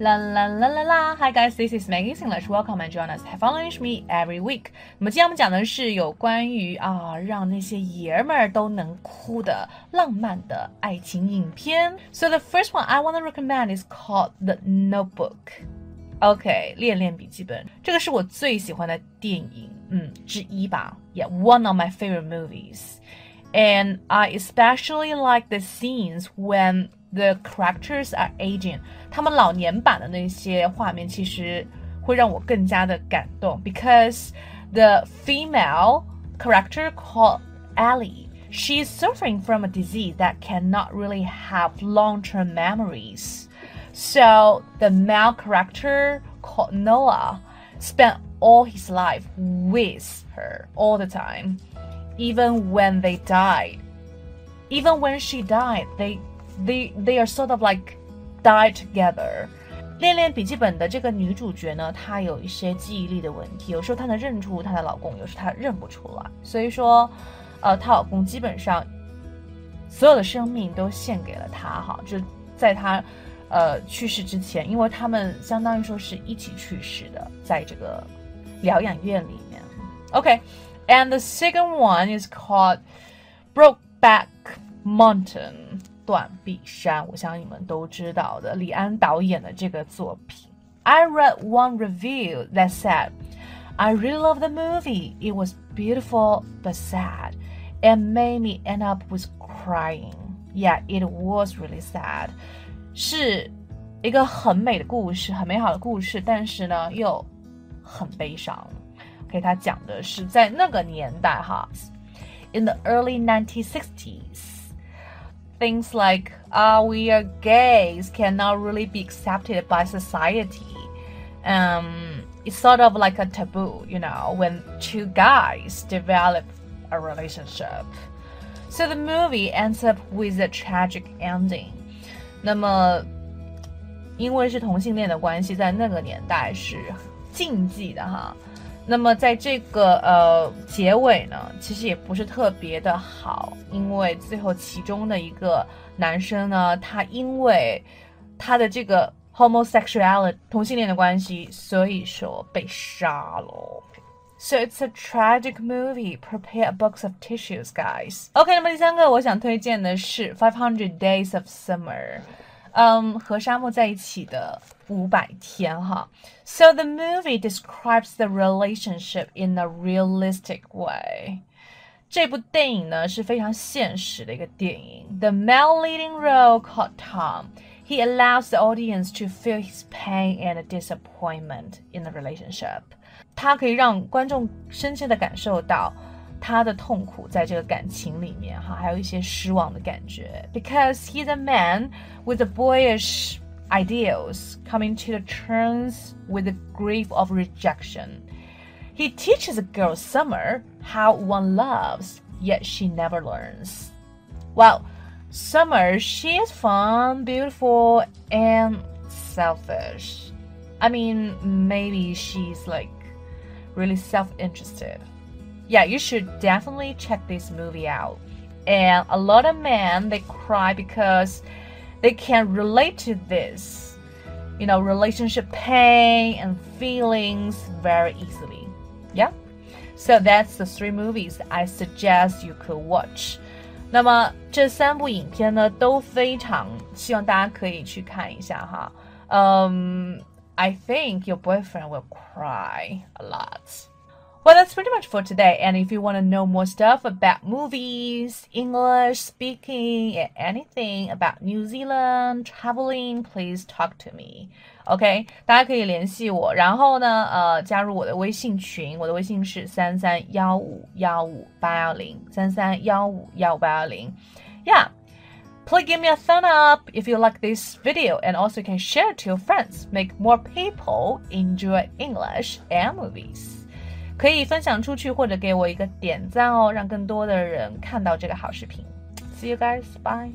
La la la la la Hi guys, this is Maggie English. Welcome and join us. Have fun with me every week. 那么今天我们讲的是有关于啊，让那些爷们儿都能哭的浪漫的爱情影片。So the first one I want to recommend is called The Notebook. OK，恋恋笔记本，这个是我最喜欢的电影，嗯，之一吧。Yeah, one of my favorite movies. And I especially like the scenes when the characters are aging，他们老年版的那些画面其实会让我更加的感动，because the female character called Ellie。She is suffering from a disease that cannot really have long-term memories. So the male character called Noah spent all his life with her all the time, even when they died. Even when she died, they they they are sort of like die together。恋恋笔记本的这个女主角呢，她有一些记忆力的问题，有时候她能认出她的老公，有时她认不出来。所以说，呃，她老公基本上所有的生命都献给了她，哈，就在她呃去世之前，因为他们相当于说是一起去世的，在这个疗养院里面。OK，and the second one is called Brokeback Mountain。 断背山》，我想你们都知道的，李安导演的这个作品。I read one review that said, I really love the movie. It was beautiful but sad and made me end up with crying. Yeah, it was really sad. 是一个很美的故事，很美好的故事，但是呢又很悲伤。给他讲的是在那个年代哈，in the early 1960s。things like uh, we are gays cannot really be accepted by society. Um, it's sort of like a taboo, you know, when two guys develop a relationship. So the movie ends up with a tragic ending. 那么，因为是同性恋的关系，在那个年代是禁忌的哈。 那么在这个呃结尾呢，其实也不是特别的好，因为最后其中的一个男生呢，他因为他的这个 homosexuality 同性恋的关系，所以说被杀了。So it's a tragic movie. Prepare a box of tissues, guys. OK，那么第三个我想推荐的是《Five Hundred Days of Summer》。um, 和莎莫在一起的五百天哈。So the movie describes the relationship in a realistic way. 这部电影呢是非常现实的一个电影。The male leading role called Tom. He allows the audience to feel his pain and disappointment in the relationship. 他可以让观众深切的感受到他的痛苦在这个感情里面哈，还有一些失望的感觉。Because he's a man with the boyish ideals, coming to the terms with the grief of rejection. He teaches a girl Summer how one loves, yet she never learns. Well, Summer, she is fun, beautiful, and selfish. I mean, maybe she's like really self interested yeah, you should definitely check this movie out. And a lot of men they cry because they can relate to this, you know, relationship pain and feelings very easily. Yeah. So that's the three movies I suggest you could watch. 那么这三部影片呢，都非常希望大家可以去看一下哈。Um, I think your boyfriend will cry a lot. Well, that's pretty much for today. And if you want to know more stuff about movies, English speaking, and anything about New Zealand traveling, please talk to me. OK，大家可以联系我，然后呢，呃，加入我的微信群，我的微信是三三幺五幺五八幺零三三幺五幺五八幺零。Yeah. Please give me a thumb up if you like this video and also can share it to your friends. Make more people enjoy English and movies. 可以分享出去，或者给我一个点赞哦，让更多的人看到这个好视频。See you guys, bye.